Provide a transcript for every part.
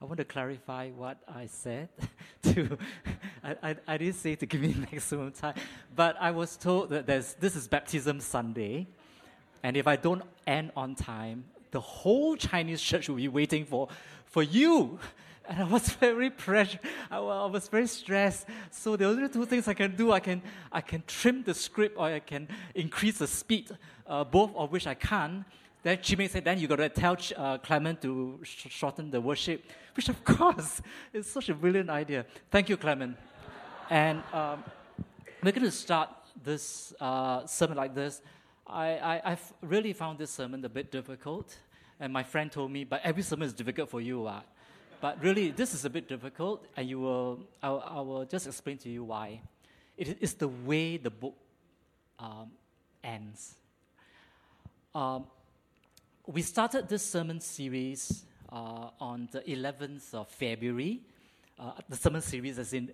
I want to clarify what I said. to, I, I, I, didn't say to give me maximum time, but I was told that there's, this is baptism Sunday, and if I don't end on time, the whole Chinese church will be waiting for, for you. And I was very pressure. I, I was very stressed. So the only two things I can do, I can, I can trim the script or I can increase the speed, uh, both of which I can't. Then Jimmy said, then you got to tell uh, Clement to sh- shorten the worship, which of course is such a brilliant idea. Thank you, Clement. And um, we're going to start this uh, sermon like this. I, I, I've really found this sermon a bit difficult. And my friend told me, but every sermon is difficult for you. Uh. But really, this is a bit difficult, and you will, I, I will just explain to you why. It is the way the book um, ends. Um, we started this sermon series uh, on the 11th of February. Uh, the sermon series is in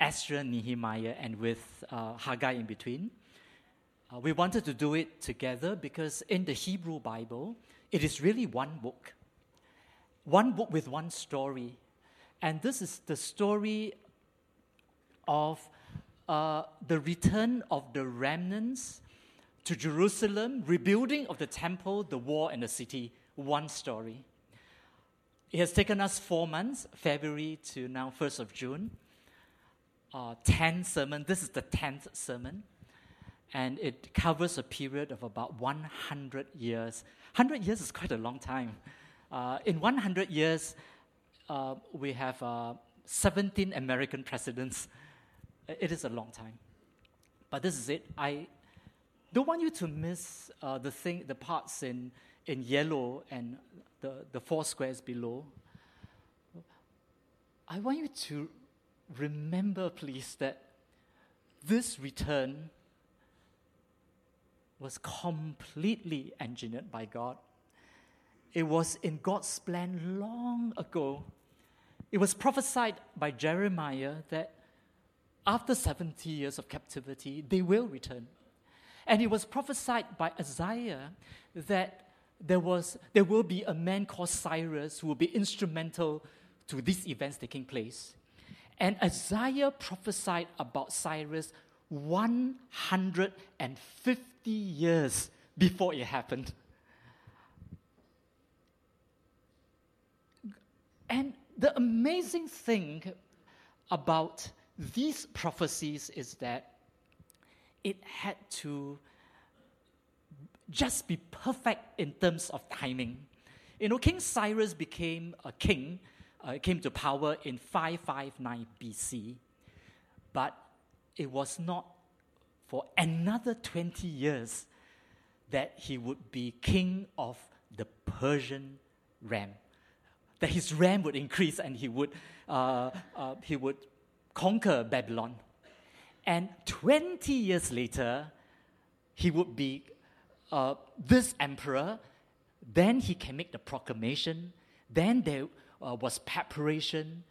Ezra, Nehemiah, and with uh, Haggai in between. Uh, we wanted to do it together because in the Hebrew Bible, it is really one book. One book with one story. And this is the story of uh, the return of the remnants to Jerusalem, rebuilding of the temple, the wall, and the city. One story. It has taken us four months, February to now 1st of June. Uh, 10 sermon. This is the 10th sermon. And it covers a period of about 100 years. 100 years is quite a long time. Uh, in 100 years, uh, we have uh, 17 American presidents. It is a long time. But this is it. I don't want you to miss uh, the thing, the parts in, in yellow and the, the four squares below. I want you to remember, please, that this return was completely engineered by God. It was in God's plan long ago. It was prophesied by Jeremiah that after 70 years of captivity, they will return. And it was prophesied by Isaiah that there, was, there will be a man called Cyrus who will be instrumental to these events taking place. And Isaiah prophesied about Cyrus 150 years before it happened. And the amazing thing about these prophecies is that it had to just be perfect in terms of timing. You know, King Cyrus became a king, uh, came to power in 559 BC, but it was not for another 20 years that he would be king of the Persian realm. That his realm would increase and he would, uh, uh, he would conquer Babylon. And 20 years later, he would be uh, this emperor. Then he can make the proclamation. Then there uh, was preparation.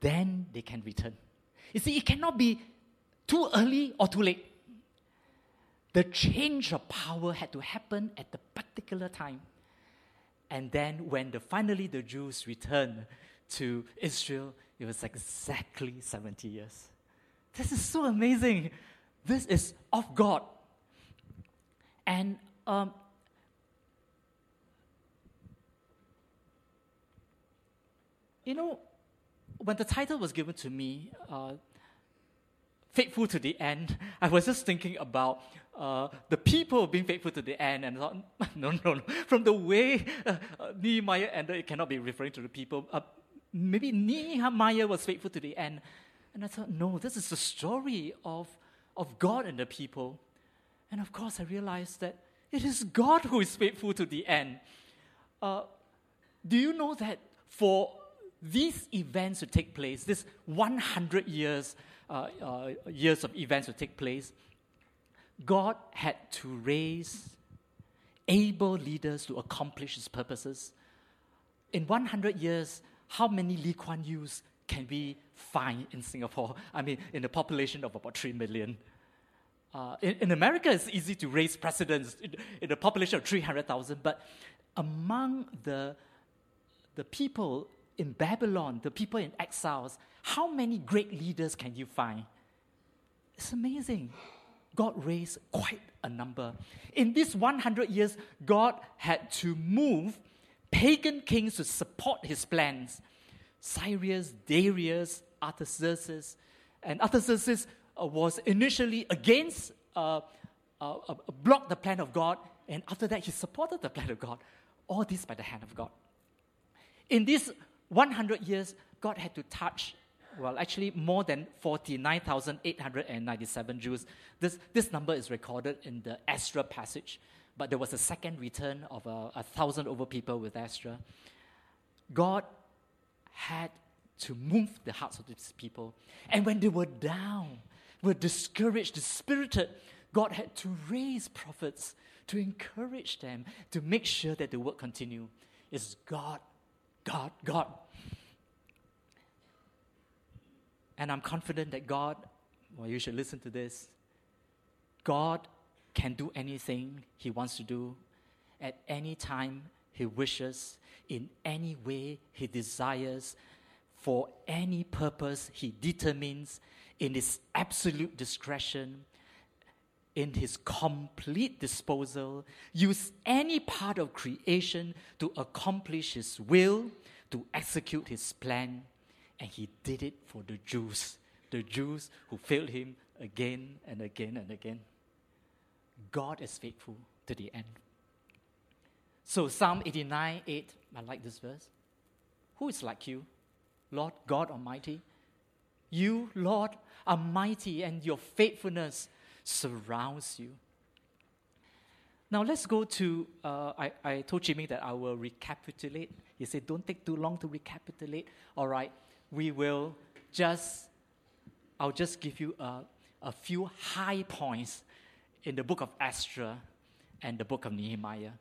Then they can return. You see, it cannot be too early or too late. The change of power had to happen at the particular time. And then when the, finally the Jews returned to Israel, it was exactly 70 years. This is so amazing. This is of God. And um, you know, when the title was given to me, uh, faithful to the end, I was just thinking about uh, the people being faithful to the end, and thought, no, no, no. From the way uh, uh, Nehemiah ended, it cannot be referring to the people. Uh, maybe Nehemiah was faithful to the end, and I thought, no, this is the story of, of God and the people. And of course, I realized that it is God who is faithful to the end. Uh, do you know that for these events to take place, this 100 years, uh, uh, years of events to take place, God had to raise able leaders to accomplish his purposes. In 100 years, how many Lee Kuan Yews can we find in Singapore? I mean, in a population of about 3 million. Uh, in, in, America, it's easy to raise presidents in, in a population of 300,000, but among the, the people in Babylon, the people in exiles, how many great leaders can you find? It's amazing. God raised quite a number. In these 100 years, God had to move pagan kings to support his plans. Cyrus, Darius, Artaxerxes, and Artaxerxes uh, was initially against, uh, uh, uh, blocked the plan of God, and after that he supported the plan of God. All this by the hand of God. In these 100 years, God had to touch well, actually more than 49,897 Jews. This, this number is recorded in the Ezra passage, but there was a second return of a, a thousand over people with Ezra. God had to move the hearts of these people. And when they were down, were discouraged, dispirited, God had to raise prophets to encourage them, to make sure that the work continue. It's God, God, God. And I'm confident that God, well, you should listen to this. God can do anything He wants to do at any time He wishes, in any way He desires, for any purpose He determines, in His absolute discretion, in His complete disposal, use any part of creation to accomplish His will, to execute His plan and he did it for the Jews, the Jews who failed him again and again and again. God is faithful to the end. So, Psalm 89 8, I like this verse. Who is like you, Lord God Almighty? You, Lord, are mighty, and your faithfulness surrounds you. Now let's go to. Uh, I, I told Jimmy that I will recapitulate. He said, "Don't take too long to recapitulate." All right we will just, I'll just give you a, a few high points in the book of Ezra and the book of Nehemiah.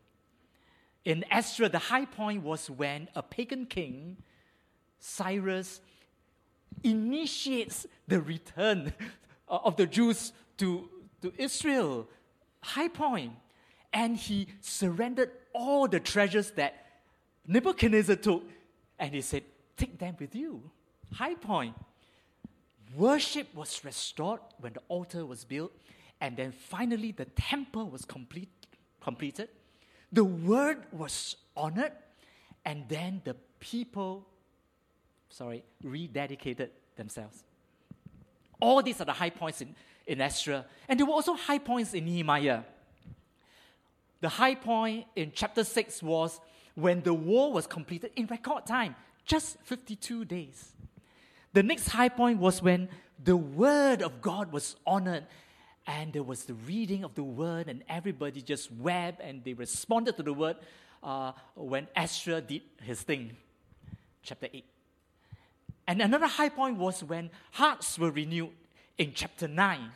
In Ezra, the high point was when a pagan king, Cyrus, initiates the return of the Jews to, to Israel. High point. And he surrendered all the treasures that Nebuchadnezzar took, and he said, Take them with you. High point. Worship was restored when the altar was built, and then finally the temple was complete, completed. The word was honored, and then the people, sorry, rededicated themselves. All these are the high points in, in Ezra, and there were also high points in Nehemiah. The high point in chapter 6 was when the war was completed in record time, just 52 days. The next high point was when the word of God was honored and there was the reading of the word and everybody just wept and they responded to the word uh, when Ezra did his thing. Chapter 8. And another high point was when hearts were renewed in chapter 9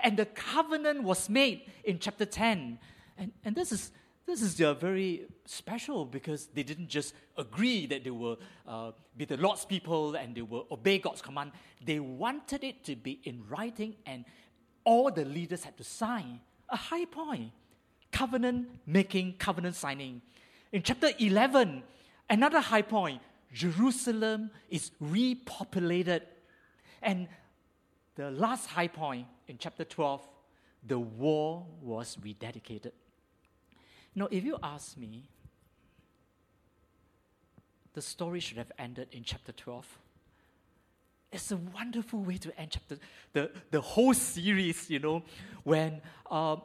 and the covenant was made in chapter 10. And, and this is this is uh, very special because they didn't just agree that they will uh, be the Lord's people and they will obey God's command. They wanted it to be in writing, and all the leaders had to sign. A high point. Covenant making, covenant signing. In chapter 11, another high point Jerusalem is repopulated. And the last high point in chapter 12, the war was rededicated. Now, if you ask me, the story should have ended in chapter 12. It's a wonderful way to end chapter, the, the whole series, you know, when uh,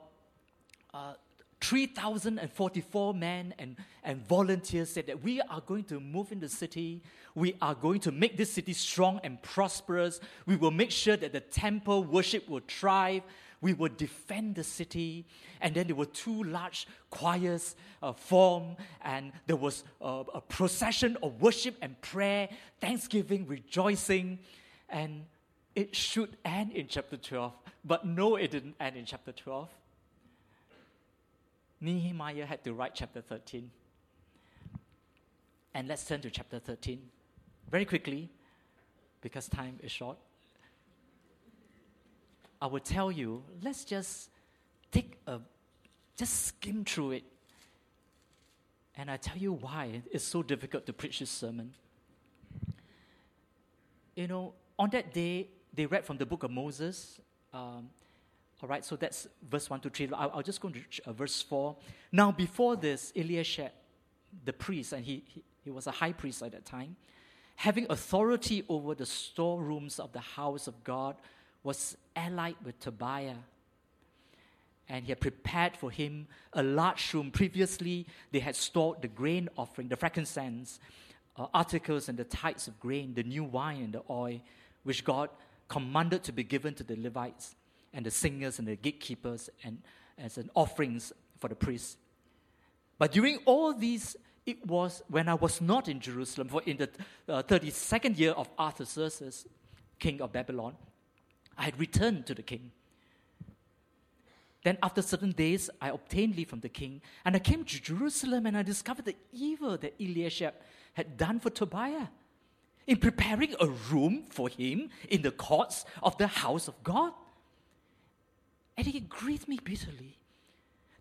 uh, 3,044 men and, and volunteers said that we are going to move in the city. We are going to make this city strong and prosperous. We will make sure that the temple worship will thrive we would defend the city. And then there were two large choirs uh, formed, and there was a procession of worship and prayer, thanksgiving, rejoicing. And it should end in chapter 12. But no, it didn't end in chapter 12. Nehemiah had to write chapter 13. And let's turn to chapter 13 very quickly because time is short. I will tell you, let's just take a, just skim through it. And I tell you why it's so difficult to preach this sermon. you know, on that day, they read from the book of Moses. Um, all right, so that's verse 1 to 3. I'll, I'll just go to uh, verse 4. Now, before this, Eliashib, the priest, and he, he, he was a high priest at that time, having authority over the storerooms of the house of God, was allied with Tobiah. And he had prepared for him a large room. Previously, they had stored the grain offering, the frankincense, uh, articles, and the tithes of grain, the new wine, and the oil, which God commanded to be given to the Levites and the singers and the gatekeepers and as an offerings for the priests. But during all these, it was when I was not in Jerusalem, for in the uh, 32nd year of Artaxerxes, king of Babylon, I had returned to the king. Then, after certain days, I obtained leave from the king, and I came to Jerusalem, and I discovered the evil that Eliashib had done for Tobiah in preparing a room for him in the courts of the house of God. And he grieved me bitterly.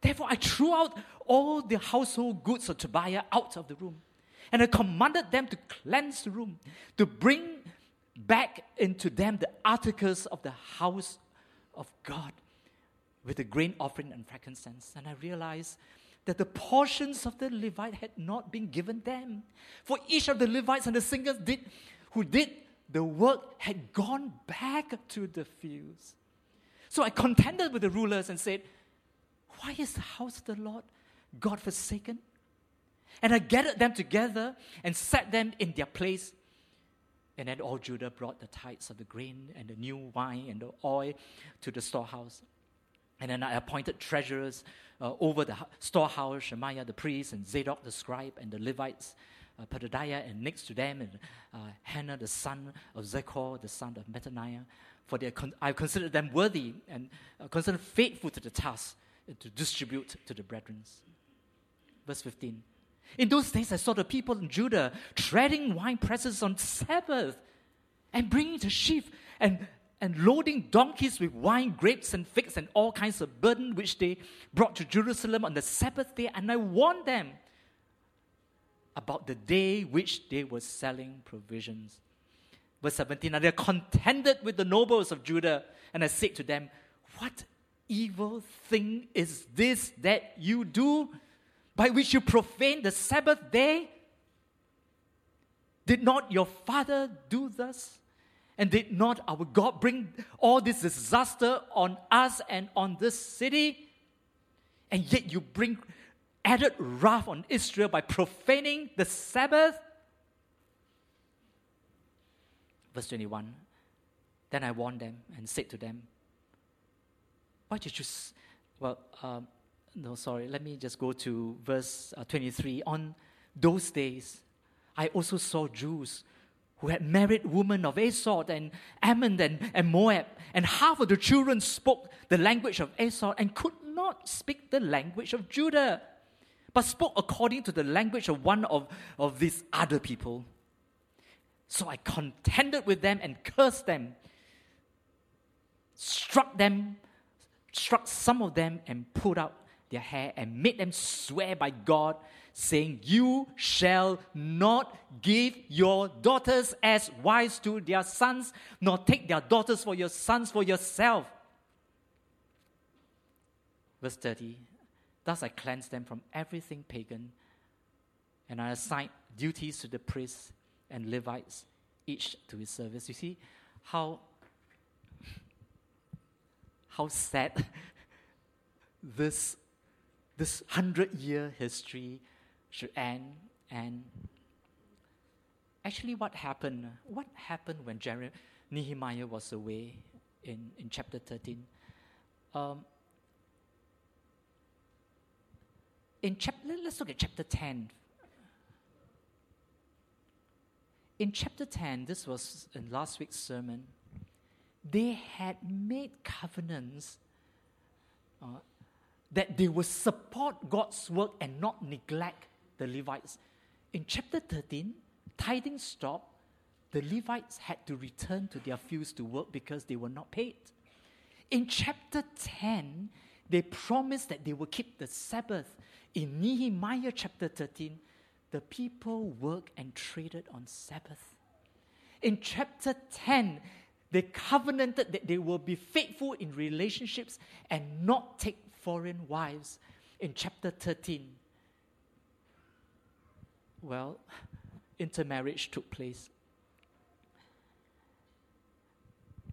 Therefore, I threw out all the household goods of Tobiah out of the room. And I commanded them to cleanse the room, to bring back into them the articles of the house of God with the grain offering and frankincense. And I realized that the portions of the Levite had not been given them. For each of the Levites and the singers did, who did the work had gone back to the fields. So I contended with the rulers and said, Why is the house of the Lord God forsaken? And I gathered them together and set them in their place and then all Judah brought the tithes of the grain and the new wine and the oil to the storehouse. And then I appointed treasurers uh, over the storehouse, Shemaiah the priest, and Zadok the scribe, and the Levites, uh, Pedadiah, and next to them, and uh, Hanan the son of Zaccur, the son of Mattaniah. For con- I considered them worthy and uh, considered faithful to the task to distribute to the brethren. Verse 15. In those days, I saw the people in Judah treading wine presses on Sabbath and bringing the sheaf and, and loading donkeys with wine, grapes, and figs and all kinds of burden which they brought to Jerusalem on the Sabbath day. And I warned them about the day which they were selling provisions. Verse 17 And they contended with the nobles of Judah, and I said to them, What evil thing is this that you do? By which you profane the Sabbath day? Did not your father do thus? And did not our God bring all this disaster on us and on this city? And yet you bring added wrath on Israel by profaning the Sabbath? Verse 21 Then I warned them and said to them, Why did you, well, um, no, sorry, let me just go to verse uh, 23. On those days, I also saw Jews who had married women of Esau and Ammon and, and Moab, and half of the children spoke the language of Esau and could not speak the language of Judah, but spoke according to the language of one of, of these other people. So I contended with them and cursed them, struck them, struck some of them, and put out their hair and made them swear by God, saying, You shall not give your daughters as wives to their sons, nor take their daughters for your sons for yourself. Verse 30 Thus I cleanse them from everything pagan, and I assign duties to the priests and Levites, each to his service. You see how, how sad this this hundred year history should end. And actually, what happened? What happened when Jeremiah, Nehemiah was away in, in chapter 13? Um, in chapter, let's look at chapter 10. In chapter 10, this was in last week's sermon, they had made covenants uh, that they will support God's work and not neglect the Levites. In chapter 13, tithing stopped. The Levites had to return to their fields to work because they were not paid. In chapter 10, they promised that they will keep the Sabbath. In Nehemiah chapter 13, the people worked and traded on Sabbath. In chapter 10, they covenanted that they will be faithful in relationships and not take foreign wives. In chapter 13, well, intermarriage took place.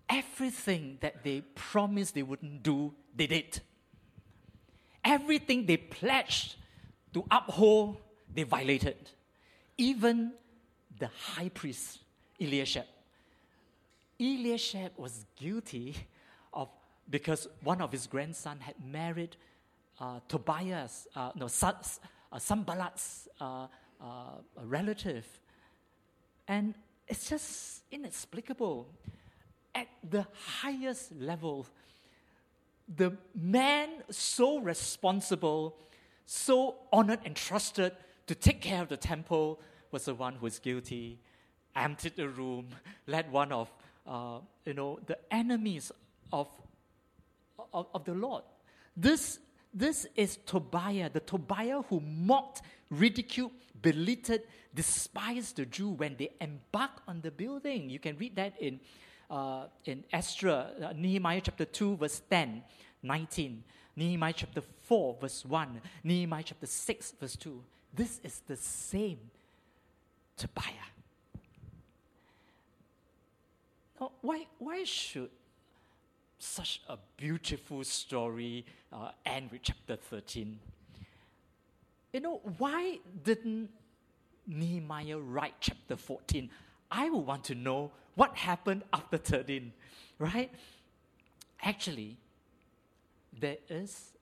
Everything that they promised they wouldn't do, they did. Everything they pledged to uphold, they violated. Even the high priest, Eliashib. Eliashib was guilty of, because one of his grandson had married uh, Tobias, uh, no, uh, Sanballat's uh, uh, relative. And it's just inexplicable. At the highest level, the man so responsible, so honored and trusted to take care of the temple was the one who was guilty, emptied the room, let one of uh, you know the enemies of, of, of the Lord. This this is Tobiah, the Tobiah who mocked, ridiculed, belittled, despised the Jew when they embarked on the building. You can read that in, uh, in Ezra, uh, Nehemiah chapter 2, verse 10, 19. Nehemiah chapter 4, verse 1. Nehemiah chapter 6, verse 2. This is the same Tobiah. Now, why, why should such a beautiful story uh, end with chapter 13. You know, why didn't Nehemiah write chapter 14? I would want to know what happened after 13, right? Actually, there is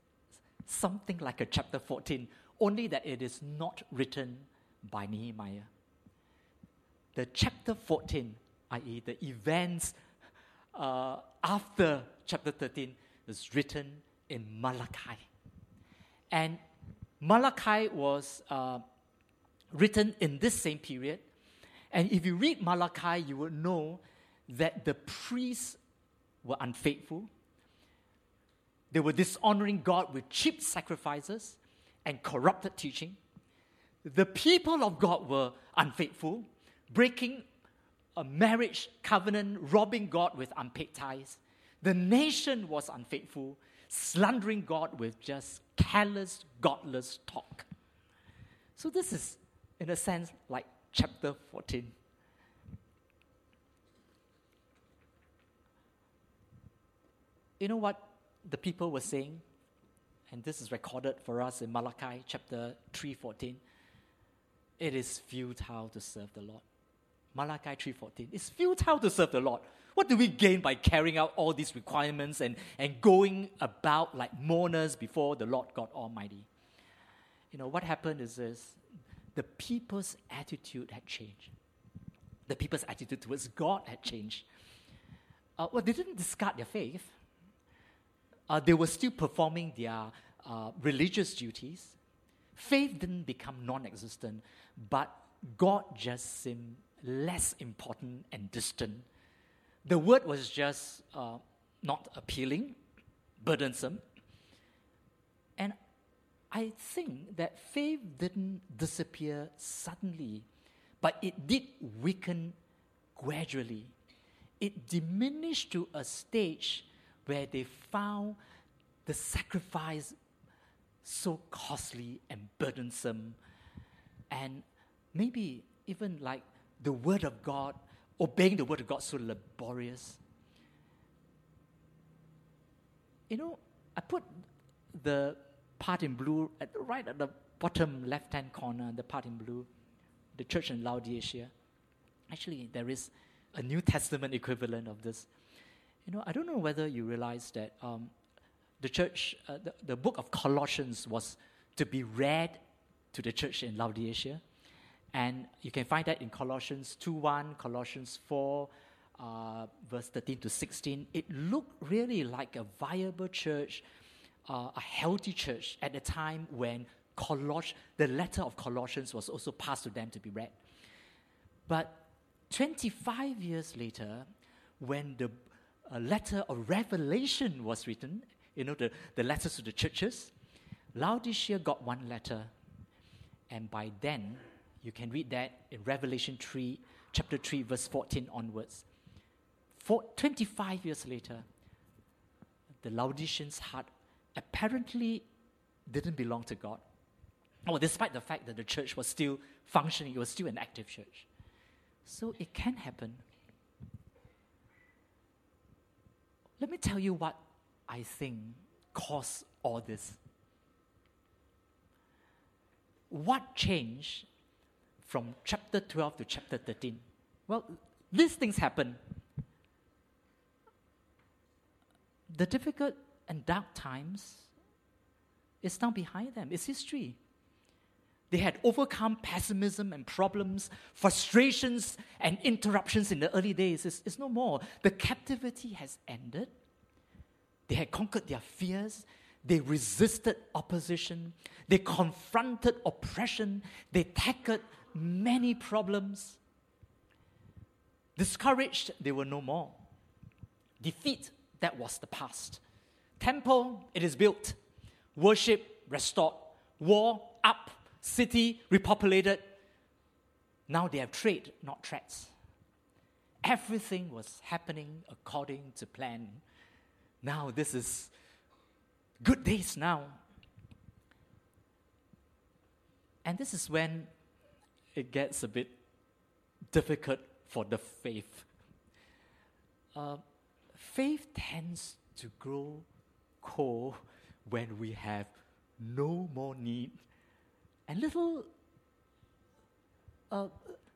something like a chapter 14, only that it is not written by Nehemiah. The chapter 14, i.e., the events uh, after chapter 13 is written in Malachi. And Malachi was uh, written in this same period. And if you read Malachi, you will know that the priests were unfaithful. They were dishonoring God with cheap sacrifices and corrupted teaching. The people of God were unfaithful, breaking a marriage covenant, robbing God with unpaid tithes. The nation was unfaithful, slandering God with just careless, godless talk. So, this is, in a sense, like chapter 14. You know what the people were saying? And this is recorded for us in Malachi chapter 3:14. It is futile to serve the Lord. Malachi 3:14. It's futile to serve the Lord. What do we gain by carrying out all these requirements and, and going about like mourners before the Lord God Almighty? You know, what happened is this the people's attitude had changed. The people's attitude towards God had changed. Uh, well, they didn't discard their faith. Uh, they were still performing their uh, religious duties. Faith didn't become non existent, but God just seemed less important and distant. The word was just uh, not appealing, burdensome. And I think that faith didn't disappear suddenly, but it did weaken gradually. It diminished to a stage where they found the sacrifice so costly and burdensome, and maybe even like the Word of God, obeying the Word of God so laborious. You know, I put the part in blue at, the, right at the bottom left hand corner, the part in blue, the church in Laodicea. Actually, there is a New Testament equivalent of this. You know, I don't know whether you realize that um, the church, uh, the, the book of Colossians was to be read to the church in Laodicea. And you can find that in Colossians 2.1, Colossians 4, uh, verse 13 to 16. It looked really like a viable church, uh, a healthy church at a time when Coloss- the letter of Colossians was also passed to them to be read. But 25 years later, when the uh, letter of Revelation was written, you know, the, the letters to the churches, Laodicea got one letter. And by then, you can read that in Revelation 3, chapter 3, verse 14 onwards. For 25 years later, the Laodiceans' heart apparently didn't belong to God. Well, despite the fact that the church was still functioning, it was still an active church. So it can happen. Let me tell you what I think caused all this. What changed from chapter 12 to chapter 13? Well, these things happen. The difficult and dark times is now behind them. It's history. They had overcome pessimism and problems, frustrations and interruptions in the early days. It's, it's, no more. The captivity has ended. They had conquered their fears. They resisted opposition. They confronted oppression. They tackled many problems. Discouraged, they were no more. Defeat, that was the past. Temple, it is built. Worship, restored. War, up city repopulated. Now they have trade, not threats. Everything was happening according to plan. Now this is good days now. And this is when it gets a bit difficult for the faith. Uh, faith tends to grow cold when we have no more need and little, uh,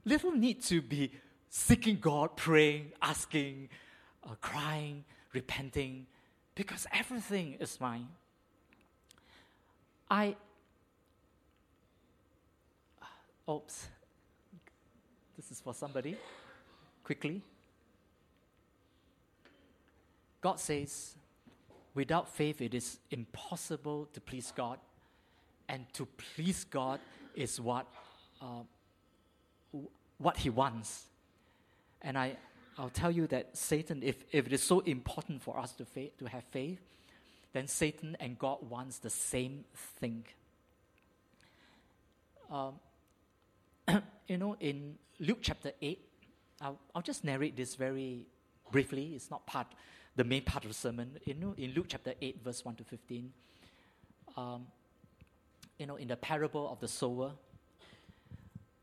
little need to be seeking God, praying, asking, uh, crying, repenting, because everything is mine. I, oops, this is for somebody, quickly. God says, without faith, it is impossible to please God and to please God is what, uh, what He wants. And I, I'll tell you that Satan, if, if it is so important for us to, faith, to have faith, then Satan and God wants the same thing. Um, you know, in Luke chapter 8, I'll, I'll just narrate this very briefly. It's not part, the main part of the sermon. You know, in Luke chapter 8, verse 1 to 15, um, you know, in the parable of the sower,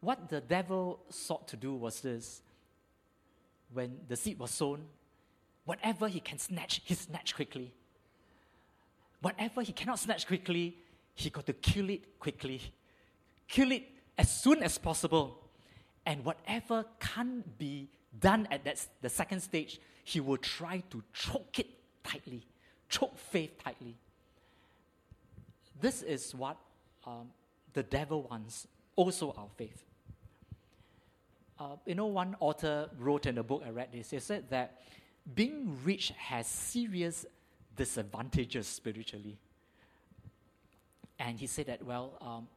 what the devil sought to do was this when the seed was sown, whatever he can snatch, he snatched quickly. Whatever he cannot snatch quickly, he got to kill it quickly. Kill it as soon as possible. And whatever can't be done at that, the second stage, he will try to choke it tightly, choke faith tightly. This is what um, the devil wants, also our faith. Uh, you know, one author wrote in a book I read this, he said that being rich has serious disadvantages spiritually. And he said that, well, um,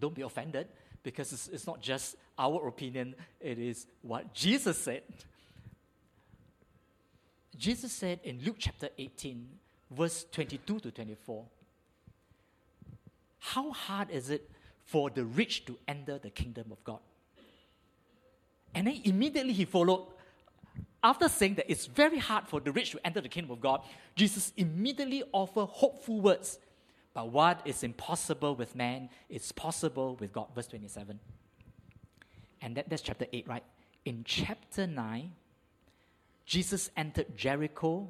don't be offended because it's, it's not just our opinion, it is what Jesus said. Jesus said in Luke chapter 18, verse 22 to 24, how hard is it for the rich to enter the kingdom of God? And then immediately he followed, after saying that it's very hard for the rich to enter the kingdom of God, Jesus immediately offered hopeful words. But what is impossible with man is possible with God. Verse 27. And that, that's chapter 8, right? In chapter 9, Jesus entered Jericho,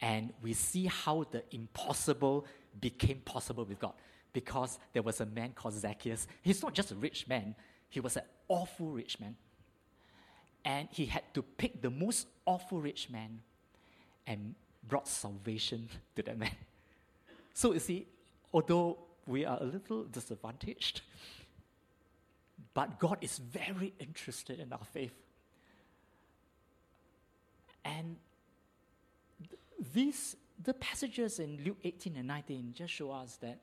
and we see how the impossible became possible with God because there was a man called Zacchaeus. He's not just a rich man, he was an awful rich man. And he had to pick the most awful rich man and brought salvation to that man. So you see, although we are a little disadvantaged, but God is very interested in our faith. And th- these the passages in Luke 18 and 19 just show us that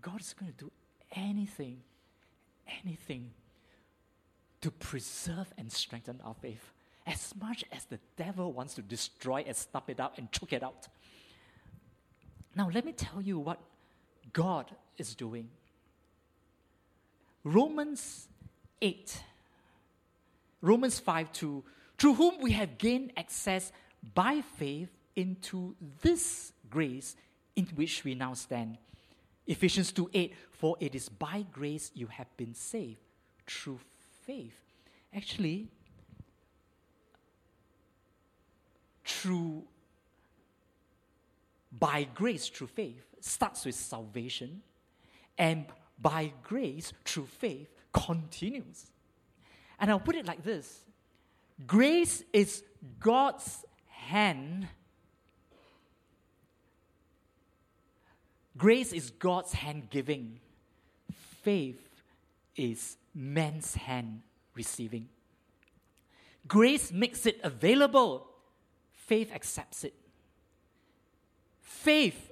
God is going to do anything, anything to preserve and strengthen our faith. As much as the devil wants to destroy and snuff it out and choke it out. Now, let me tell you what God is doing. Romans 8, Romans 5 2, through whom we have gained access by faith into this grace in which we now stand. Ephesians 2 8, for it is by grace you have been saved through faith. Actually, through by grace through faith starts with salvation, and by grace through faith continues. And I'll put it like this grace is God's hand. Grace is God's hand giving. Faith is man's hand receiving. Grace makes it available. Faith accepts it. Faith,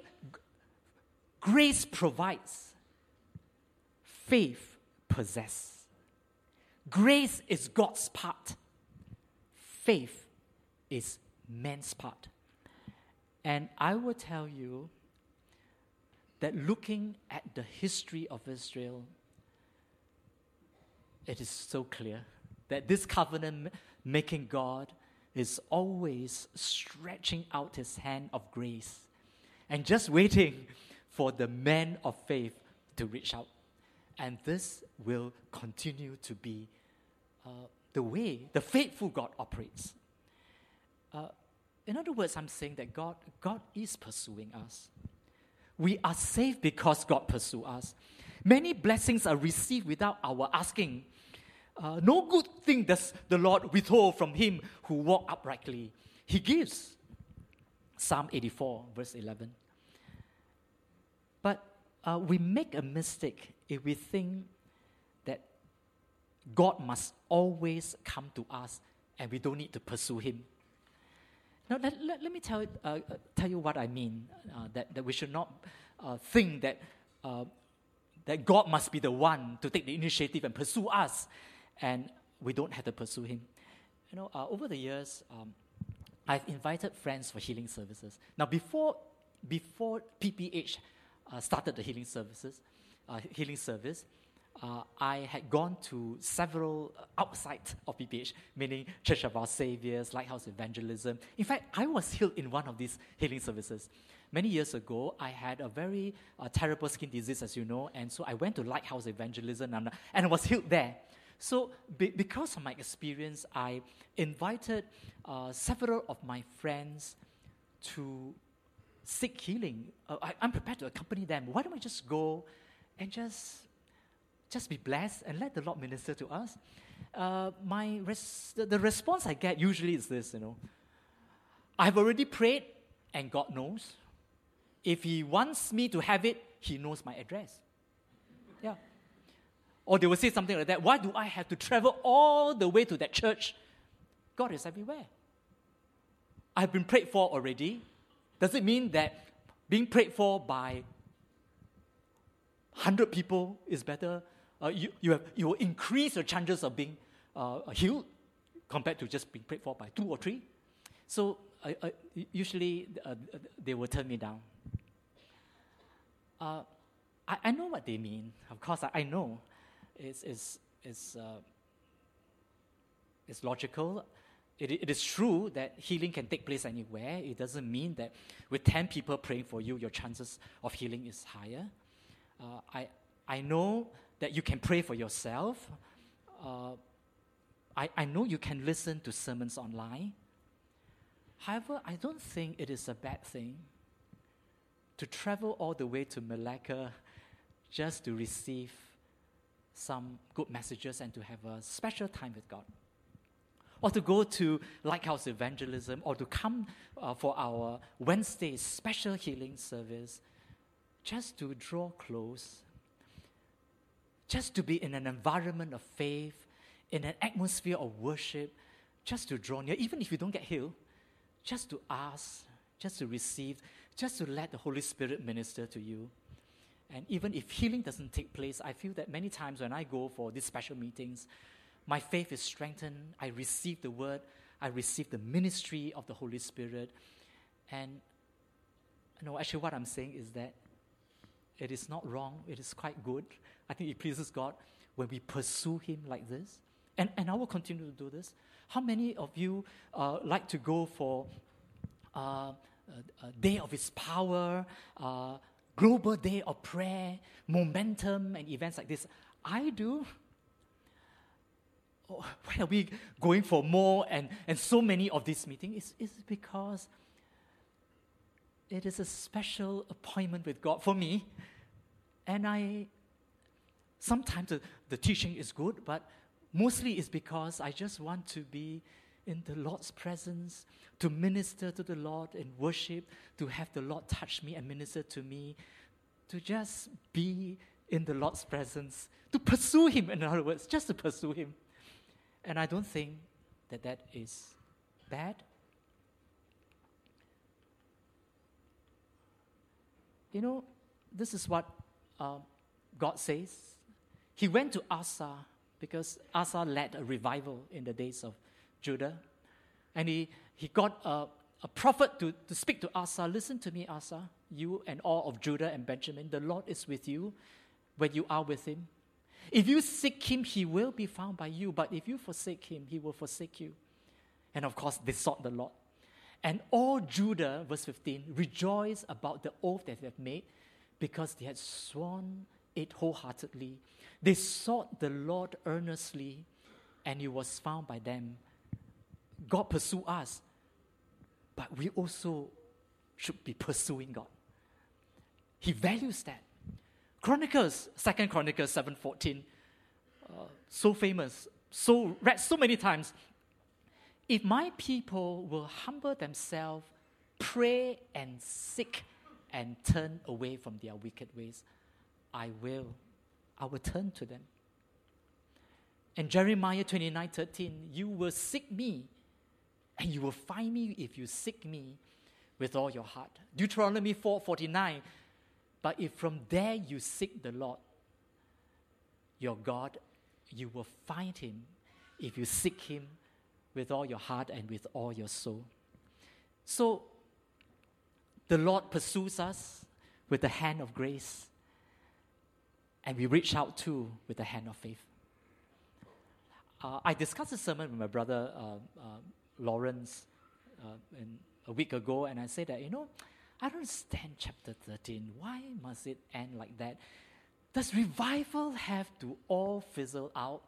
grace provides. Faith possesses. Grace is God's part. Faith is man's part. And I will tell you that looking at the history of Israel, it is so clear that this covenant making God is always stretching out his hand of grace and just waiting for the man of faith to reach out. And this will continue to be uh, the way the faithful God operates. Uh, in other words, I'm saying that God, God is pursuing us. We are saved because God pursues us. Many blessings are received without our asking. Uh, no good thing does the Lord withhold from him who walk uprightly. He gives. Psalm 84, verse 11. But uh, we make a mistake if we think that God must always come to us and we don't need to pursue him. Now, let, let, let me tell, uh, tell you what I mean uh, that, that we should not uh, think that, uh, that God must be the one to take the initiative and pursue us, and we don't have to pursue Him. You know, uh, over the years, um, I've invited friends for healing services. Now, before, before PPH started the healing services, healing service, uh, I had gone to several outside of PPH, meaning Church of Our Saviors, Lighthouse Evangelism. In fact, I was healed in one of these healing services. Many years ago, I had a very uh, terrible skin disease, as you know, and so I went to Lighthouse Evangelism and, and I was healed there. So, be, because of my experience, I invited uh, several of my friends to seek healing. Uh, I, I'm prepared to accompany them. Why don't we just go and just just be blessed and let the Lord minister to us. Uh, my res- the, the response I get usually is this, you know. I've already prayed and God knows. If He wants me to have it, He knows my address. Or they will say something like that Why do I have to travel all the way to that church? God is everywhere. I've been prayed for already. Does it mean that being prayed for by 100 people is better uh, you, you, have, you will increase your chances of being uh, healed compared to just being prayed for by two or three. So usually uh, they will turn me down. Uh, I, I know what they mean. Of course, I, I know. It's, it's, it's, it's logical. It, it is true that healing can take place anywhere. It doesn't mean that with 10 people praying for you, your chances of healing is higher. I, I know that you can pray for yourself. Uh, I, I know you can listen to sermons online. However, I don't think it is a bad thing to travel all the way to Malacca just to receive some good messages and to have a special time with God. Or to go to Lighthouse Evangelism, or to come uh, for our Wednesday special healing service, just to draw close just to be in an environment of faith, in an atmosphere of worship, just to draw near, even if you don't get healed, just to ask, just to receive, just to let the Holy Spirit minister to you. And even if healing doesn't take place, I feel that many times when I go for these special meetings, my faith is strengthened. I receive the word, I receive the ministry of the Holy Spirit. And no, actually, what I'm saying is that it is not wrong, it is quite good I think it pleases God when we pursue Him like this And, and I will continue to do this. How many of you uh, like to go for uh, a, a, day of His power, uh, global day of prayer, momentum, and events like this? I do. Oh, why are we going for more and, and so many of these meetings? It's, it's because it is a special appointment with God for me. And I sometimes the, the teaching is good, but mostly it's because I just want to be in the Lord's presence, to minister to the Lord in worship, to have the Lord touch me and minister to me, to just be in the Lord's presence, to pursue Him, in other words, just to pursue Him. And I don't think that that is bad. You know, this is what uh, God says. He went to Asa because Asa led a revival in the days of Judah. And he, he got a, a prophet to, to speak to Asa Listen to me, Asa, you and all of Judah and Benjamin. The Lord is with you when you are with him. If you seek him, he will be found by you. But if you forsake him, he will forsake you. And of course, they sought the Lord. And all Judah, verse 15, rejoiced about the oath that they had made because they had sworn it wholeheartedly. They sought the Lord earnestly, and he was found by them. God pursue us, but we also should be pursuing God. He values that. Chronicles, Second Chronicles 7:14, uh, so famous, so read so many times. If my people will humble themselves, pray and seek and turn away from their wicked ways, I will. I will turn to them. And Jeremiah 29 13, you will seek me, and you will find me if you seek me with all your heart. Deuteronomy 4 49, but if from there you seek the Lord, your God, you will find him if you seek him with all your heart and with all your soul. So, the Lord pursues us with the hand of grace and we reach out too with the hand of faith. Uh, I discussed a sermon with my brother uh, uh, Lawrence uh, in, a week ago, and I said that, you know, I don't understand chapter 13. Why must it end like that? Does revival have to all fizzle out?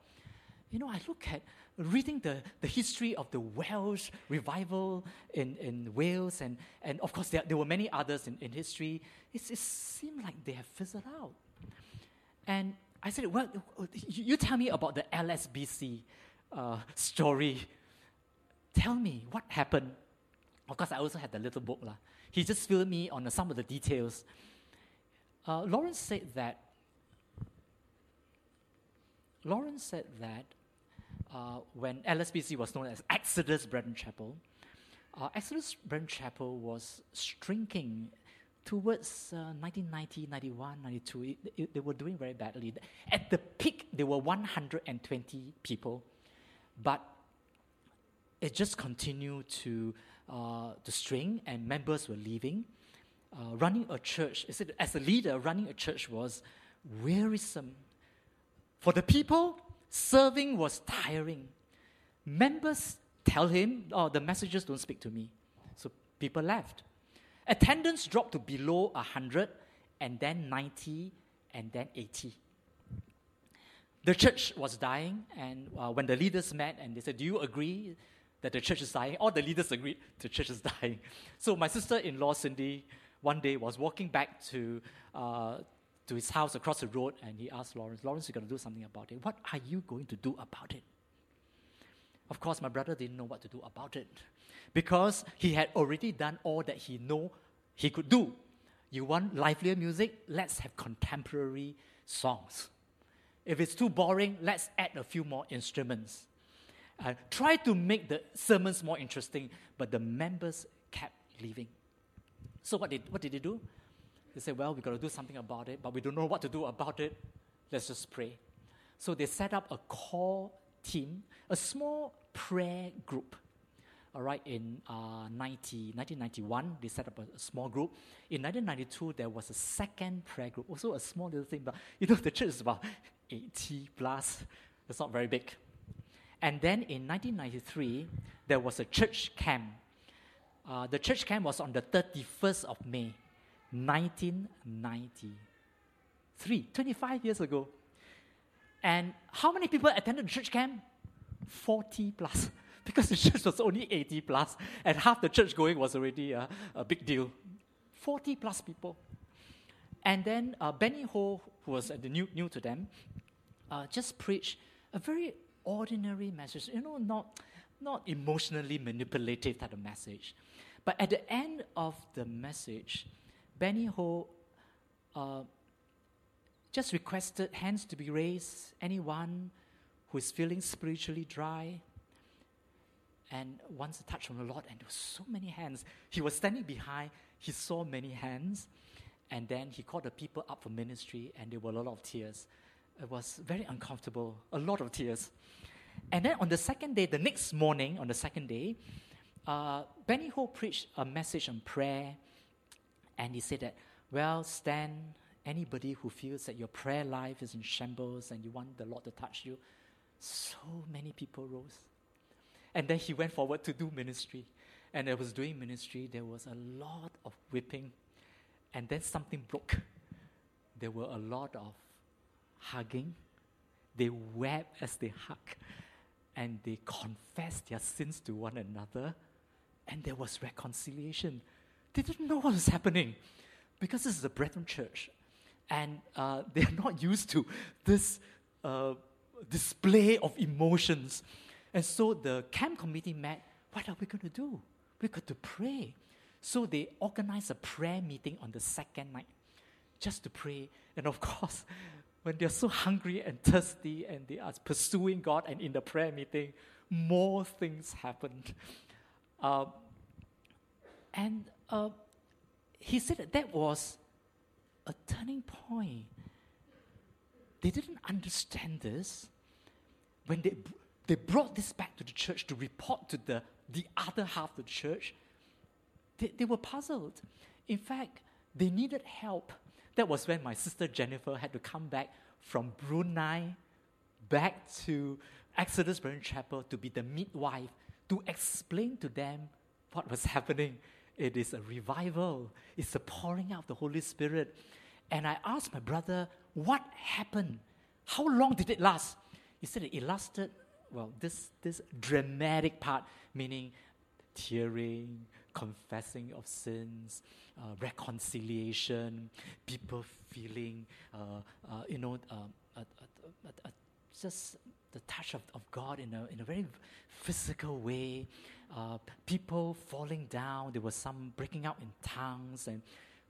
You know, I look at reading the, the history of the Welsh revival in, in Wales, and, and of course, there, there were many others in, in history. It, it seemed like they have fizzled out. And I said, Well, you tell me about the LSBC uh, story. Tell me what happened. Of course, I also had the little book. La. He just filled me on some of the details. Uh, Lawrence said that. Lawrence said that uh, when LSBC was known as Exodus Brethren Chapel, uh, Exodus Brethren Chapel was shrinking towards uh, 1990, 91, 92, it, it, they were doing very badly. At the peak, there were 120 people, but it just continued to, uh, to string, and members were leaving. Uh, running a church, as a leader, running a church was wearisome. For the people, serving was tiring. Members tell him, oh, the messages don't speak to me. So people left. Attendance dropped to below 100, and then 90, and then 80. The church was dying, and uh, when the leaders met and they said, Do you agree that the church is dying? All the leaders agreed the church is dying. So my sister in law, Cindy, one day was walking back to, uh, to his house across the road, and he asked Lawrence, Lawrence, you're going to do something about it. What are you going to do about it? Of course, my brother didn't know what to do about it because he had already done all that he know he could do. You want livelier music? Let's have contemporary songs. If it's too boring, let's add a few more instruments. Uh, try to make the sermons more interesting, but the members kept leaving. So what did, what did they do? They said, well, we've got to do something about it, but we don't know what to do about it. Let's just pray. So they set up a core team, a small prayer group all right, in uh, 90, 1991, they set up a, a, small group. In 1992, there was a second prayer group, also a small little thing, but you know, the church is about 80 plus. It's not very big. And then in 1993, there was a church camp. Uh, the church camp was on the 31st of May, 1993, 25 years ago. And how many people attended the church camp? 40 plus. Because the church was only 80 plus, and half the church going was already a, a big deal. 40 plus people. And then uh, Benny Ho, who was uh, new, new to them, uh, just preached a very ordinary message, you know, not, not emotionally manipulative type of message. But at the end of the message, Benny Ho uh, just requested hands to be raised. Anyone who is feeling spiritually dry and wants a touch from the Lord, and there were so many hands. He was standing behind, he saw many hands, and then he called the people up for ministry, and there were a lot of tears. It was very uncomfortable, a lot of tears. And then on the second day, the next morning, on the second day, uh, Benny Ho preached a message on prayer, and he said that, well, stand anybody who feels that your prayer life is in shambles and you want the Lord to touch you. So many people rose. And then he went forward to do ministry. And I was doing ministry, there was a lot of whipping. And then something broke. There were a lot of hugging. They wept as they hugged. And they confessed their sins to one another. And there was reconciliation. They didn't know what was happening because this is a Brethren church and uh, they are not used to this uh, display of emotions. And so the camp committee met. What are we going to do? We've got to pray. So they organized a prayer meeting on the second night just to pray. And of course, when they're so hungry and thirsty and they are pursuing God, and in the prayer meeting, more things happened. Uh, and uh, he said that that was a turning point. They didn't understand this. When they, they brought this back to the church to report to the, the other half of the church, they, they were puzzled. In fact, they needed help. That was when my sister Jennifer had to come back from Brunei back to Exodus Brethren Chapel to be the midwife to explain to them what was happening. It is a revival, it's a pouring out of the Holy Spirit. And I asked my brother, what happened? How long did it last? He said it lasted, well, this, this dramatic part, meaning tearing, confessing of sins, uh, reconciliation, people feeling, uh, uh, you know, uh, just the touch of, of God in a, in a very physical way. Uh, people falling down, there was some breaking out in tongues, and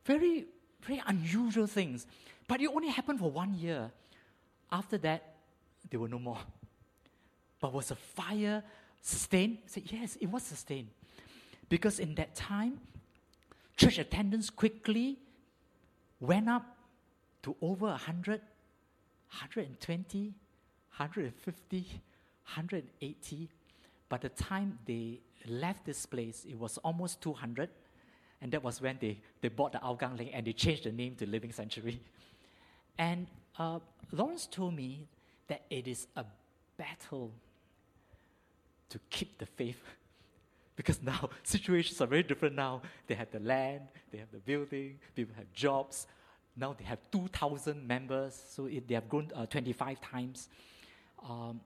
very very unusual things. But it only happened for one year. After that, there were no more. But was a fire sustained? Said, yes, it was sustained. Because in that time, church attendance quickly went up to over 100, 120, 150, 180. By the time they left this place, it was almost 200. And that was when they, they bought the Hougang Link and they changed the name to Living Sanctuary. And uh, Lawrence told me that it is a battle to keep the faith. Because now situations are very different now. They have the land, they have the building, people have jobs. Now they have 2,000 members, so it, they have grown uh, 25 times. Um,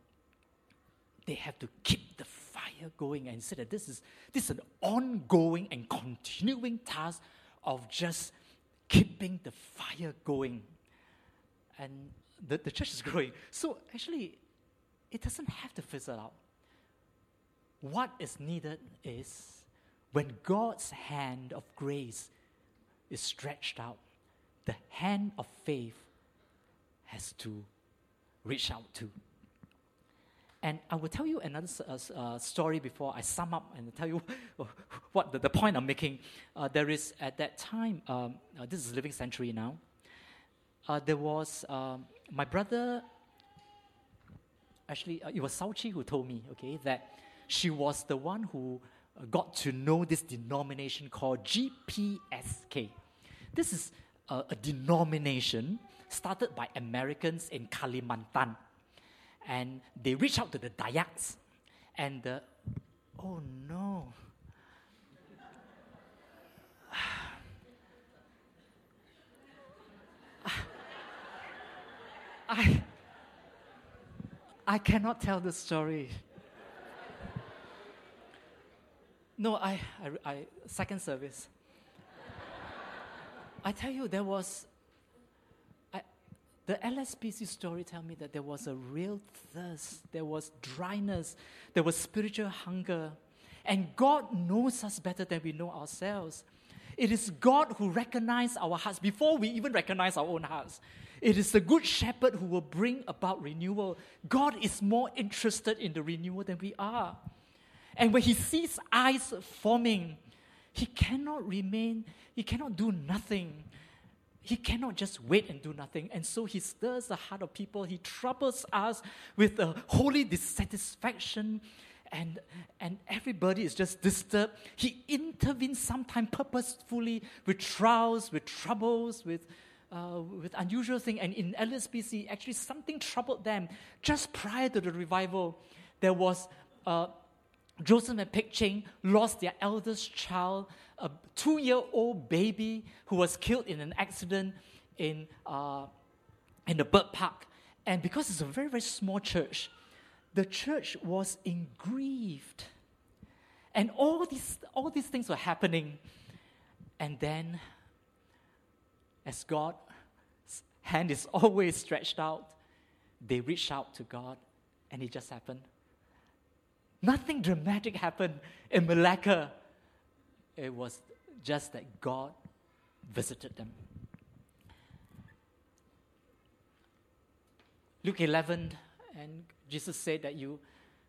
they have to keep the fire going and say that this is, this is an ongoing and continuing task of just keeping the fire going. And the, the church is growing. So actually, it doesn't have to fizzle out. What is needed is when God's hand of grace is stretched out, the hand of faith has to reach out to. And I will tell you another uh, uh, story before I sum up and tell you what the, the point I'm making. Uh, there is, at that time, um, uh, this is Living Sanctuary now, uh, there was um, my brother, actually, uh, it was Sauchi who told me, okay, that she was the one who uh, got to know this denomination called GPSK. This is a, a denomination started by Americans in Kalimantan and they reached out to the Dayaks, and the, oh no. I, I cannot tell the story. No, I, I, I second service. I tell you, there was I, the LSBC story tell me that there was a real thirst, there was dryness, there was spiritual hunger, and God knows us better than we know ourselves. It is God who recognizes our hearts before we even recognize our own hearts. It is the good shepherd who will bring about renewal. God is more interested in the renewal than we are. And when he sees eyes forming, he cannot remain, he cannot do nothing. He cannot just wait and do nothing. And so he stirs the heart of people. He troubles us with a holy dissatisfaction. And, and everybody is just disturbed. He intervenes sometimes purposefully with trials, with troubles, with, uh, with unusual things. And in LSBC, actually, something troubled them. Just prior to the revival, there was uh, Joseph and Peg Cheng lost their eldest child, a two year old baby who was killed in an accident in, uh, in the bird park. And because it's a very, very small church, the church was in grief. And all these, all these things were happening. And then, as God's hand is always stretched out, they reached out to God, and it just happened. Nothing dramatic happened in Malacca. It was just that God visited them. Luke 11, and Jesus said that you,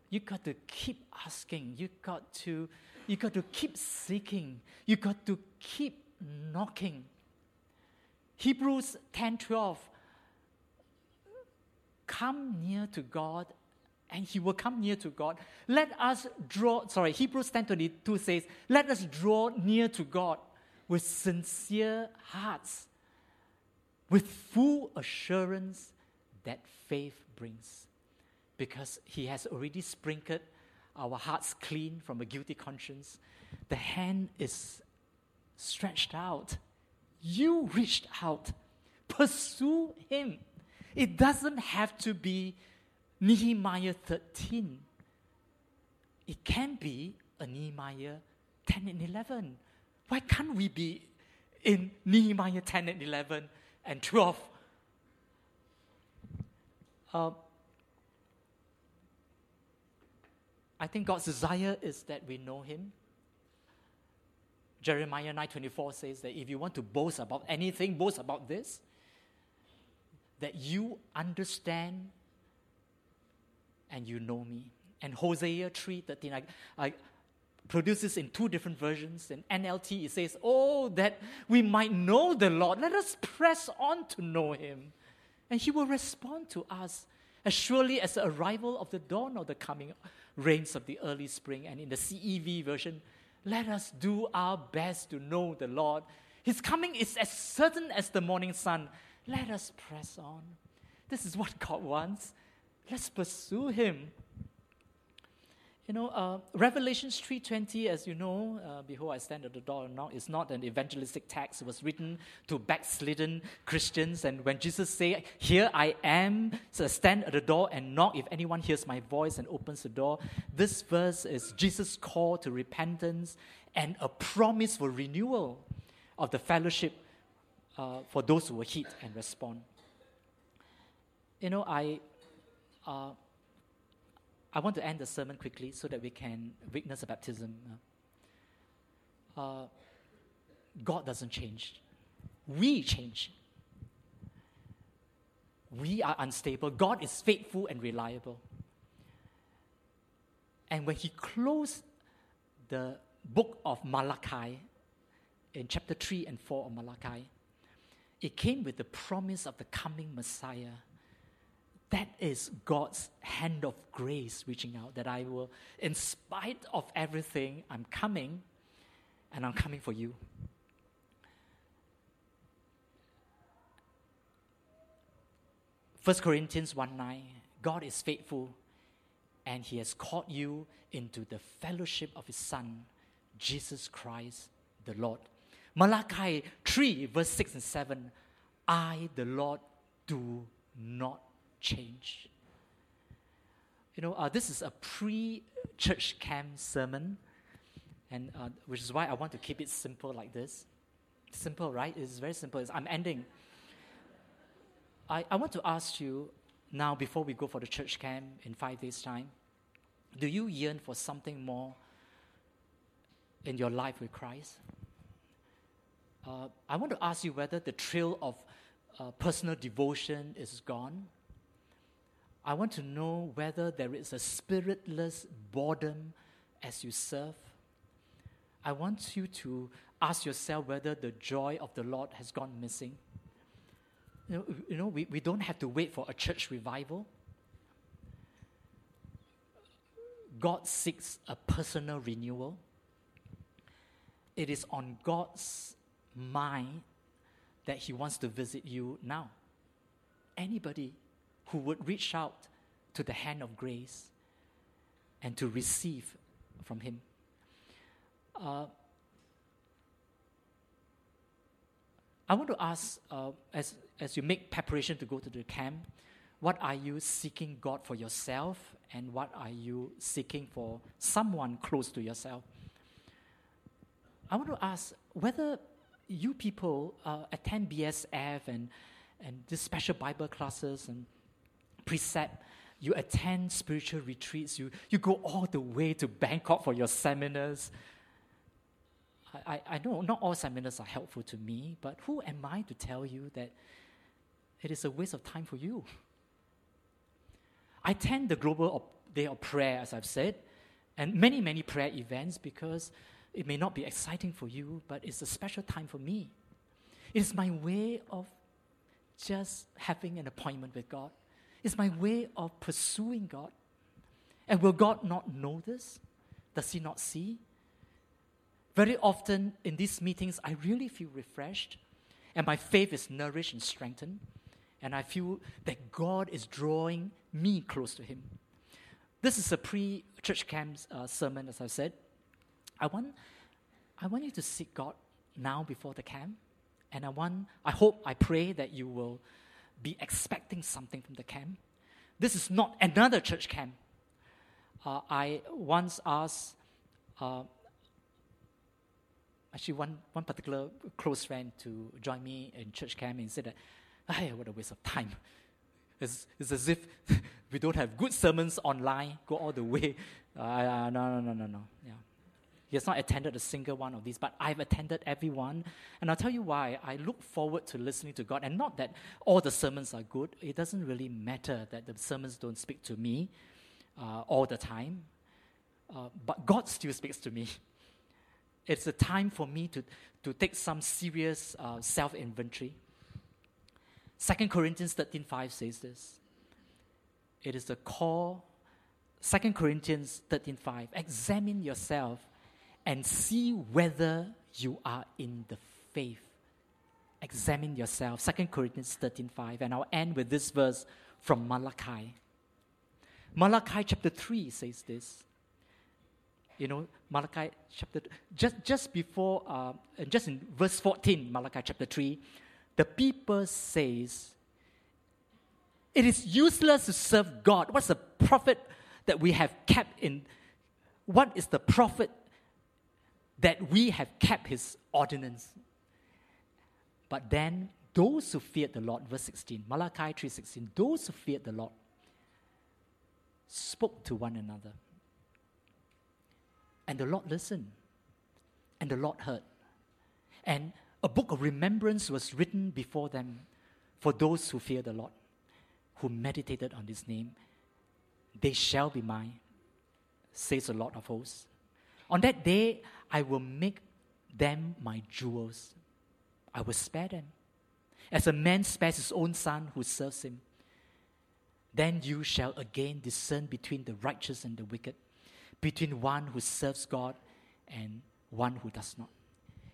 you got to keep asking, you got to, you got to keep seeking, you got to keep knocking. Hebrews 10 12, come near to God and he will come near to God. Let us draw, sorry, Hebrews 10:22 says, "Let us draw near to God with sincere hearts, with full assurance that faith brings, because he has already sprinkled our hearts clean from a guilty conscience. The hand is stretched out. You reached out. Pursue him. It doesn't have to be Nehemiah 13. It can be a Nehemiah 10 and 11. Why can't we be in Nehemiah 10 and 11 and 12? Uh, I think God's desire is that we know Him. Jeremiah 9:24 says that if you want to boast about anything, boast about this, that you understand and you know me. And Hosea 3.13, I, I produce this in two different versions. In NLT, it says, Oh, that we might know the Lord. Let us press on to know him. And he will respond to us as surely as the arrival of the dawn or the coming rains of the early spring. And in the CEV version, let us do our best to know the Lord. His coming is as certain as the morning sun. Let us press on. This is what God wants. Let's pursue him. You know, uh, Revelations 3.20, as you know, uh, Behold, I stand at the door and knock, is not an evangelistic text. It was written to backslidden Christians. And when Jesus said, Here I am, so stand at the door and knock if anyone hears my voice and opens the door, this verse is Jesus' call to repentance and a promise for renewal of the fellowship uh, for those who will heed and respond. You know, I uh, I want to end the sermon quickly so that we can witness a baptism. Uh, God doesn't change. We change. We are unstable. God is faithful and reliable. And when he closed the book of Malachi, in chapter 3 and 4 of Malachi, it came with the promise of the coming Messiah that is God's hand of grace reaching out that I will, in spite of everything, I'm coming and I'm coming for you. First Corinthians 1 9, God is faithful and He has called you into the fellowship of His Son, Jesus Christ the Lord. Malachi 3, verse 6 and 7 I, the Lord, do not change. You know, uh, this is a pre church camp sermon, and uh, which is why I want to keep it simple like this. Simple, right? It's very simple. It's, I'm ending. I, I want to ask you now, before we go for the church camp in five days' time, do you yearn for something more in your life with Christ? Uh, I want to ask you whether the thrill of uh, personal devotion is gone. I want to know whether there is a spiritless boredom as you serve. I want you to ask yourself whether the joy of the Lord has gone missing. You know, you know we, we don't have to wait for a church revival. God seeks a personal renewal. It is on God's mind that He wants to visit you now. Anybody who would reach out to the hand of grace and to receive from Him. Uh, I want to ask, uh, as, as you make preparation to go to the camp, what are you seeking God for yourself, and what are you seeking for someone close to yourself? I want to ask whether you people uh, attend BSF and, and these special Bible classes and precept, you attend spiritual retreats, you, you go all the way to Bangkok for your seminars. I, I, I know not all seminars are helpful to me, but who am I to tell you that it is a waste of time for you? I attend the Global Day of Prayer, as I've said, and many, many prayer events because it may not be exciting for you, but it's a special time for me. It's my way of just having an appointment with God. It's my way of pursuing God. And will God not know this? Does He not see? Very often in these meetings, I really feel refreshed, and my faith is nourished and strengthened, and I feel that God is drawing me close to Him. This is a pre church camp uh, sermon, as I said. I want, I want you to seek God now before the camp, and I want, I hope, I pray that you will be expecting something from the camp. This is not another church camp. Uh, I once asked, uh, actually, one, one particular close friend to join me in church camp and said that, hey, what a waste of time. It's, it's as if we don't have good sermons online, go all the way. Uh, no, no, no, no, no. Yeah. He has not attended a single one of these, but I've attended every one. And I'll tell you why. I look forward to listening to God. And not that all the sermons are good, it doesn't really matter that the sermons don't speak to me uh, all the time. Uh, but God still speaks to me. It's a time for me to, to take some serious uh, self inventory. 2 Corinthians 13.5 says this. It is the call, 2 Corinthians 13.5, examine yourself and see whether you are in the faith. Examine yourself. 2 Corinthians 13:5. And I'll end with this verse from Malachi. Malachi chapter 3 says this. You know, Malachi chapter just just before uh, just in verse 14, Malachi chapter 3, the people says, It is useless to serve God. What's the profit that we have kept in? What is the profit that we have kept his ordinance. But then those who feared the Lord, verse 16, Malachi 3:16, those who feared the Lord spoke to one another. And the Lord listened. And the Lord heard. And a book of remembrance was written before them for those who fear the Lord, who meditated on his name. They shall be mine, says the Lord of hosts. On that day, I will make them my jewels. I will spare them. As a man spares his own son who serves him, then you shall again discern between the righteous and the wicked, between one who serves God and one who does not.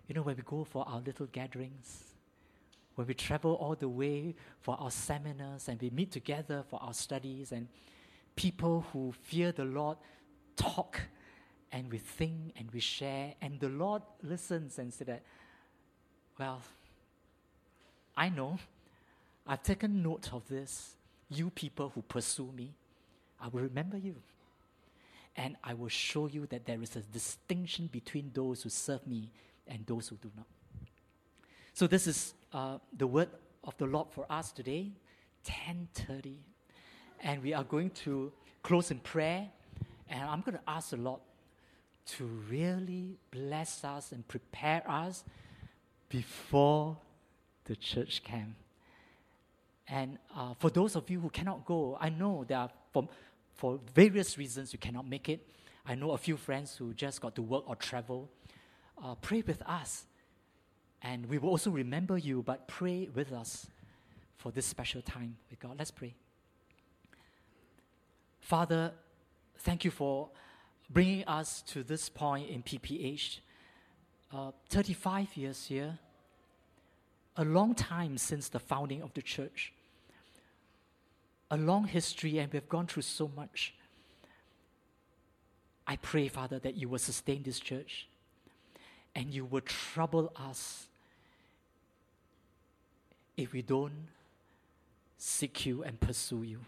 You know, when we go for our little gatherings, when we travel all the way for our seminars and we meet together for our studies, and people who fear the Lord talk and we think and we share, and the Lord listens and says that, well, I know, I've taken note of this. You people who pursue me, I will remember you. And I will show you that there is a distinction between those who serve me and those who do not. So this is uh, the word of the Lord for us today, 10:30, and we are going to close in prayer. And I'm going to ask the Lord to really bless us and prepare us before the church camp. And uh, for those of you who cannot go, I know there are for, for various reasons you cannot make it. I know a few friends who just got to work or travel. Uh, pray with us. And we will also remember you, but pray with us for this special time with God. Let's pray. Father, thank you for bringing us to this point in PPH. Uh, 35 years here, a long time since the founding of the church, a long history, and we've gone through so much. I pray, Father, that you will sustain this church and you will trouble us if we don't seek you and pursue you.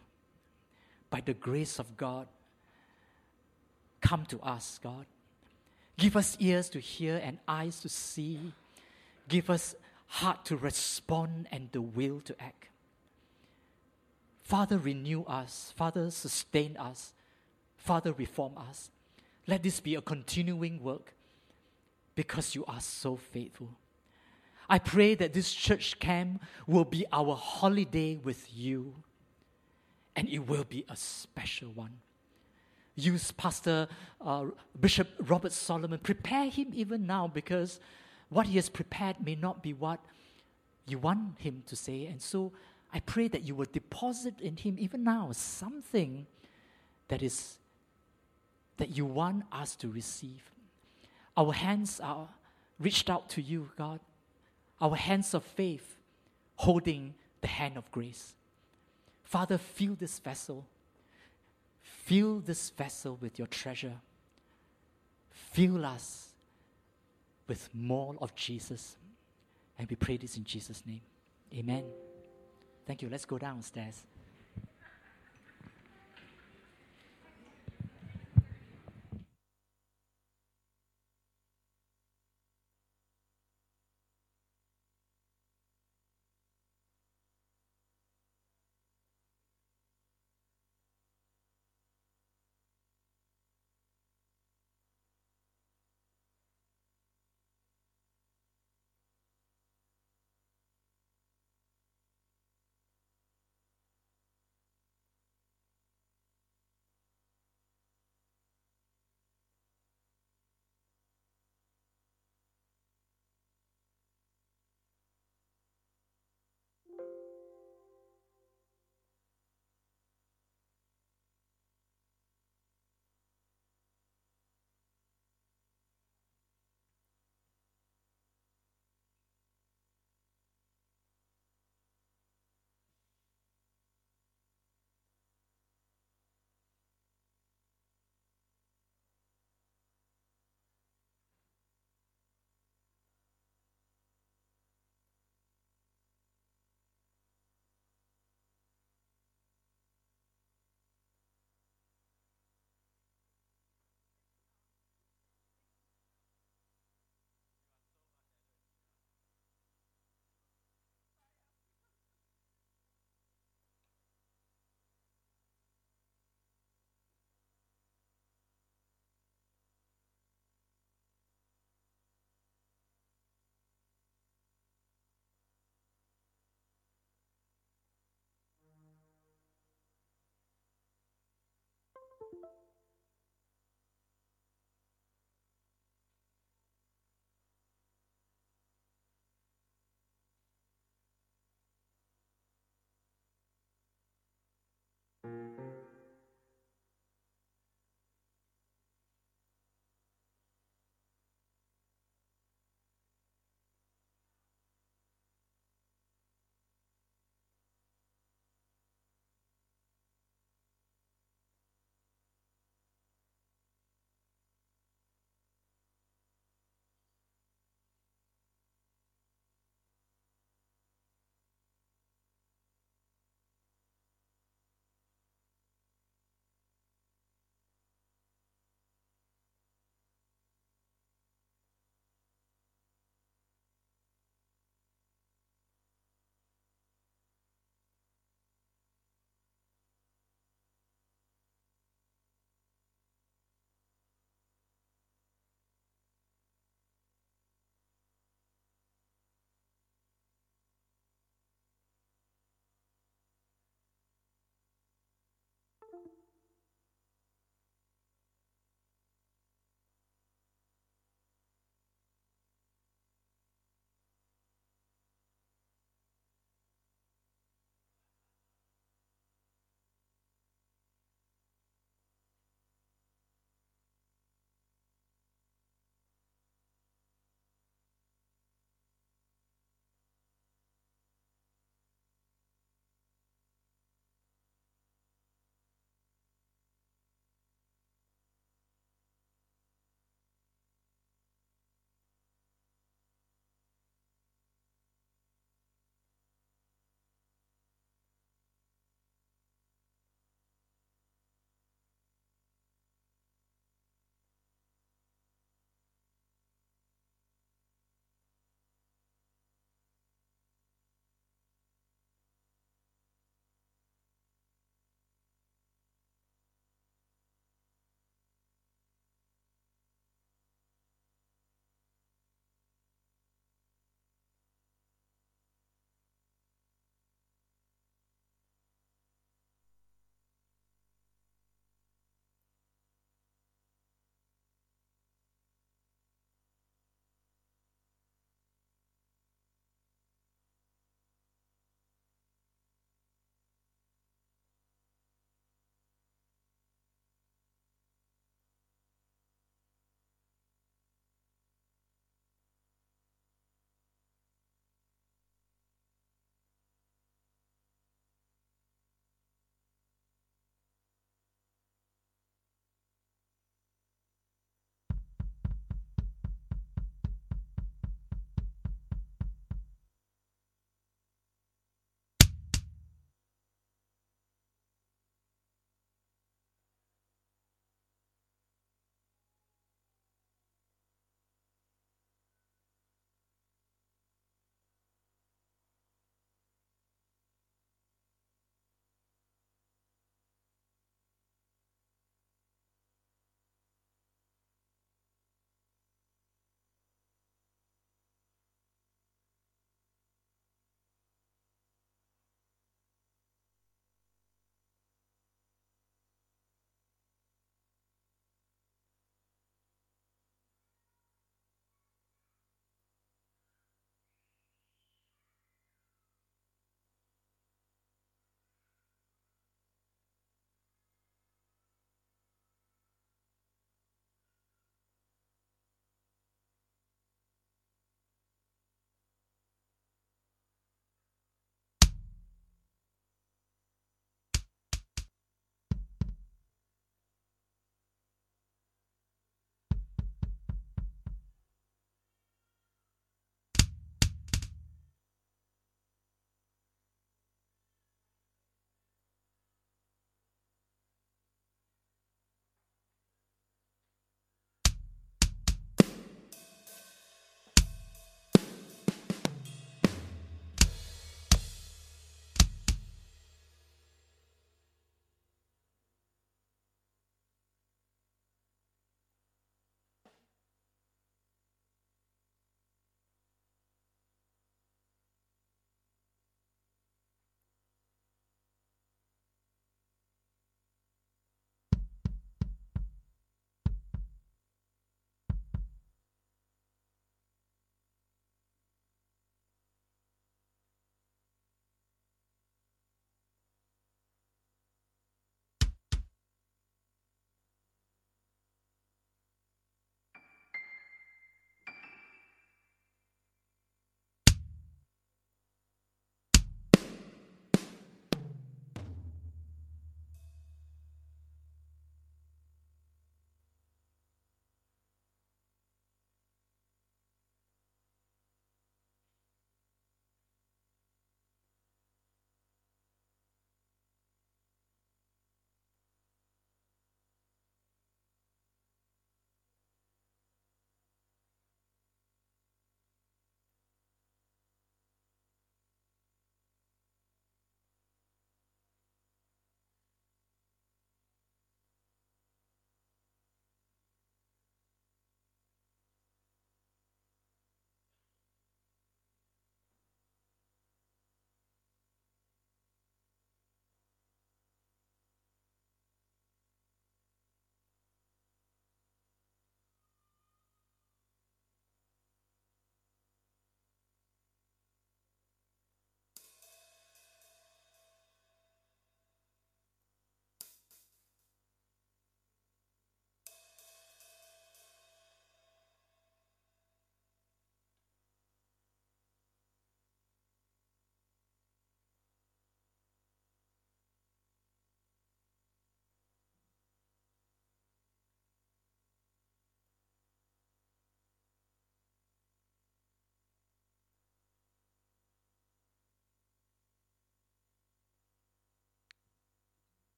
By the grace of God, come to us, God. Give us ears to hear and eyes to see. Give us heart to respond and the will to act. Father, renew us. Father, sustain us. Father, reform us. Let this be a continuing work because you are so faithful. I pray that this church camp will be our holiday with you, and it will be a special one use Pastor uh, Bishop Robert Solomon. Prepare him even now because what he has prepared may not be what you want him to say. And so I pray that you will deposit in him even now something that is that you want us to receive. Our hands are reached out to you, God. Our hands of faith holding the hand of grace. Father, fill this vessel Fill this vessel with your treasure. Fill us with more of Jesus. And we pray this in Jesus' name. Amen. Thank you. Let's go downstairs.